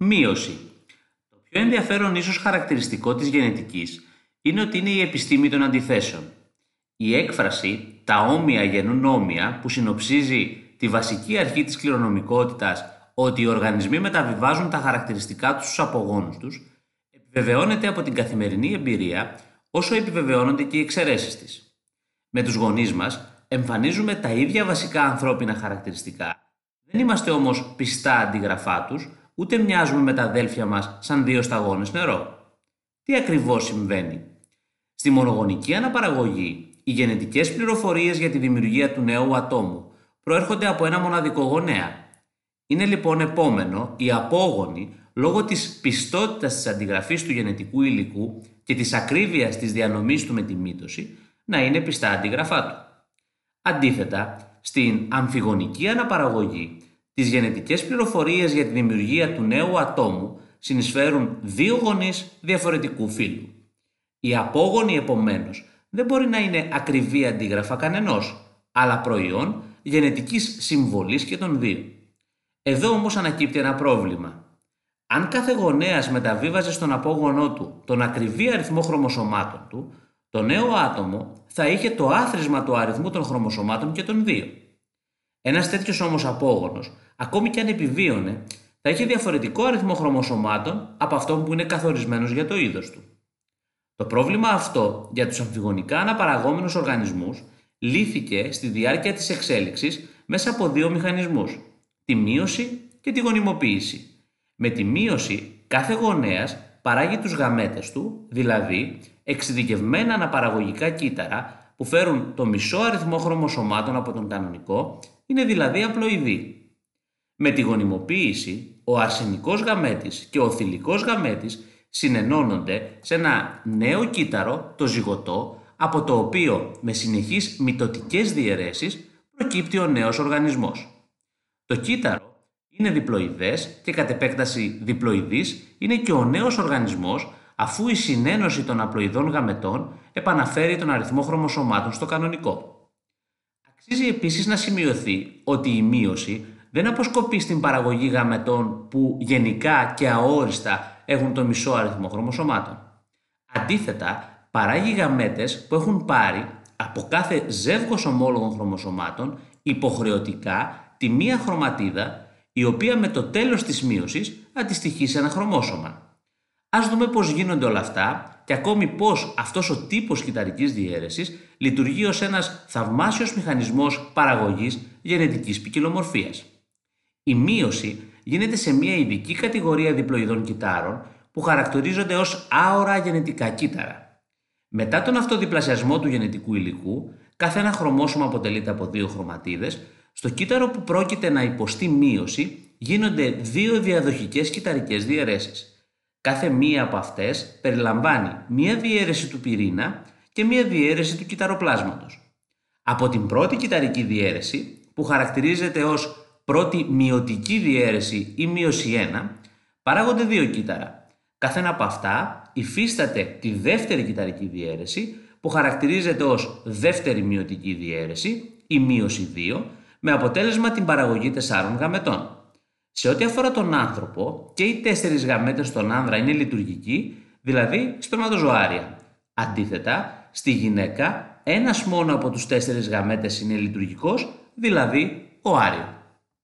Μείωση. Το πιο ενδιαφέρον ίσως χαρακτηριστικό της γενετικής είναι ότι είναι η επιστήμη των αντιθέσεων. Η έκφραση «τα όμοια γεννούν όμοια» που συνοψίζει τη βασική αρχή της κληρονομικότητας ότι οι οργανισμοί μεταβιβάζουν τα χαρακτηριστικά τους στους απογόνους τους, επιβεβαιώνεται από την καθημερινή εμπειρία όσο επιβεβαιώνονται και οι εξαιρέσεις της. Με τους γονείς μας εμφανίζουμε τα ίδια βασικά ανθρώπινα χαρακτηριστικά. Δεν είμαστε όμως πιστά αντίγραφά τους, ούτε μοιάζουμε με τα αδέλφια μας σαν δύο σταγόνες νερό. Τι ακριβώς συμβαίνει; Στη μονογονική αναπαραγωγή, οι γενετικές πληροφορίες για τη δημιουργία του νέου ατόμου προέρχονται από ένα μοναδικό γονέα. Είναι λοιπόν επόμενο οι απόγονοι λόγω της πιστότητας της αντιγραφής του γενετικού υλικού και της ακρίβειας της διανομής του με τη μύτωση να είναι πιστά αντιγραφά του. Αντίθετα, στην αμφιγονική αναπαραγωγή, τις γενετικές πληροφορίες για τη δημιουργία του νέου ατόμου συνεισφέρουν δύο γονείς διαφορετικού φύλου. Η απόγονοι επομένως δεν μπορεί να είναι ακριβή αντίγραφα κανενός, αλλά προϊόν γενετικής συμβολής και των δύο. Εδώ όμως ανακύπτει ένα πρόβλημα. Αν κάθε γονέας μεταβίβαζε στον απόγονό του τον ακριβή αριθμό χρωμοσωμάτων του, το νέο άτομο θα είχε το άθροισμα του αριθμού των χρωμοσωμάτων και των δύο. Ένας τέτοιος όμως απόγονος, ακόμη και αν επιβίωνε, θα είχε διαφορετικό αριθμό χρωμοσωμάτων από αυτό που είναι καθορισμένος για το είδος του. Το πρόβλημα αυτό για τους αμφιγονικά αναπαραγόμενους οργανισμούς λύθηκε στη διάρκεια της εξέλιξης μέσα από δύο μηχανισμούς, τη μείωση και τη γονιμοποίηση. Με τη μείωση, κάθε γονέας παράγει τους γαμέτες του, δηλαδή εξειδικευμένα αναπαραγωγικά κύτταρα που φέρουν το μισό αριθμό χρωμοσωμάτων από τον κανονικό, είναι δηλαδή απλοειδή. Με τη γονιμοποίηση, ο αρσενικός γαμέτης και ο θηλυκός γαμέτης συνενώνονται σε ένα νέο κύτταρο, το ζυγωτό, από το οποίο με συνεχείς μυτοτικές διαιρέσεις προκύπτει ο νέος οργανισμός. Το κύτταρο είναι διπλοειδές και κατ' επέκταση διπλοειδής είναι και ο νέος οργανισμός αφού η συνένωση των απλοειδών γαμετών επαναφέρει τον αριθμό χρωμοσωμάτων στο κανονικό. Αξίζει επίσης να σημειωθεί ότι η μείωση δεν αποσκοπεί στην παραγωγή γαμετών που γενικά και αόριστα έχουν το μισό αριθμό χρωμοσωμάτων. Αντίθετα, παράγει γαμέτες που έχουν πάρει από κάθε ζεύγος ομόλογων χρωμοσωμάτων υποχρεωτικά τη μία χρωματίδα η οποία με το τέλος της μείωσης αντιστοιχεί σε ένα χρωμόσωμα. Ας δούμε πώς γίνονται όλα αυτά και ακόμη πώς αυτός ο τύπος κυταρικής διαίρεσης λειτουργεί ως ένας θαυμάσιος μηχανισμός παραγωγής γενετικής ποικιλομορφίας. Η μείωση γίνεται σε μια ειδική κατηγορία διπλοειδών κυτάρων που χαρακτηρίζονται ως άορα γενετικά κύτταρα. Μετά τον αυτοδιπλασιασμό του γενετικού υλικού, κάθε ένα χρωμόσωμα αποτελείται από δύο χρωματίδες στο κύτταρο που πρόκειται να υποστεί μείωση γίνονται δύο διαδοχικές κυταρικές διαιρέσεις. Κάθε μία από αυτές περιλαμβάνει μία διαίρεση του πυρήνα και μία διαίρεση του κυταροπλάσματος. Από την πρώτη κυταρική διαίρεση, που χαρακτηρίζεται ως πρώτη μειωτική διαίρεση ή μείωση 1, παράγονται δύο κύτταρα. Καθένα από αυτά υφίσταται τη δεύτερη κυταρική διαίρεση, που χαρακτηρίζεται ως δεύτερη μειωτική διαίρεση ή μείωση 2, με αποτέλεσμα την παραγωγή τεσσάρων γαμετών. Σε ό,τι αφορά τον άνθρωπο, και οι τέσσερις γαμέτες στον άνδρα είναι λειτουργικοί, δηλαδή σπερματοζωάρια. Αντίθετα, στη γυναίκα, ένας μόνο από τους τέσσερις γαμέτες είναι λειτουργικός, δηλαδή ο Άριο.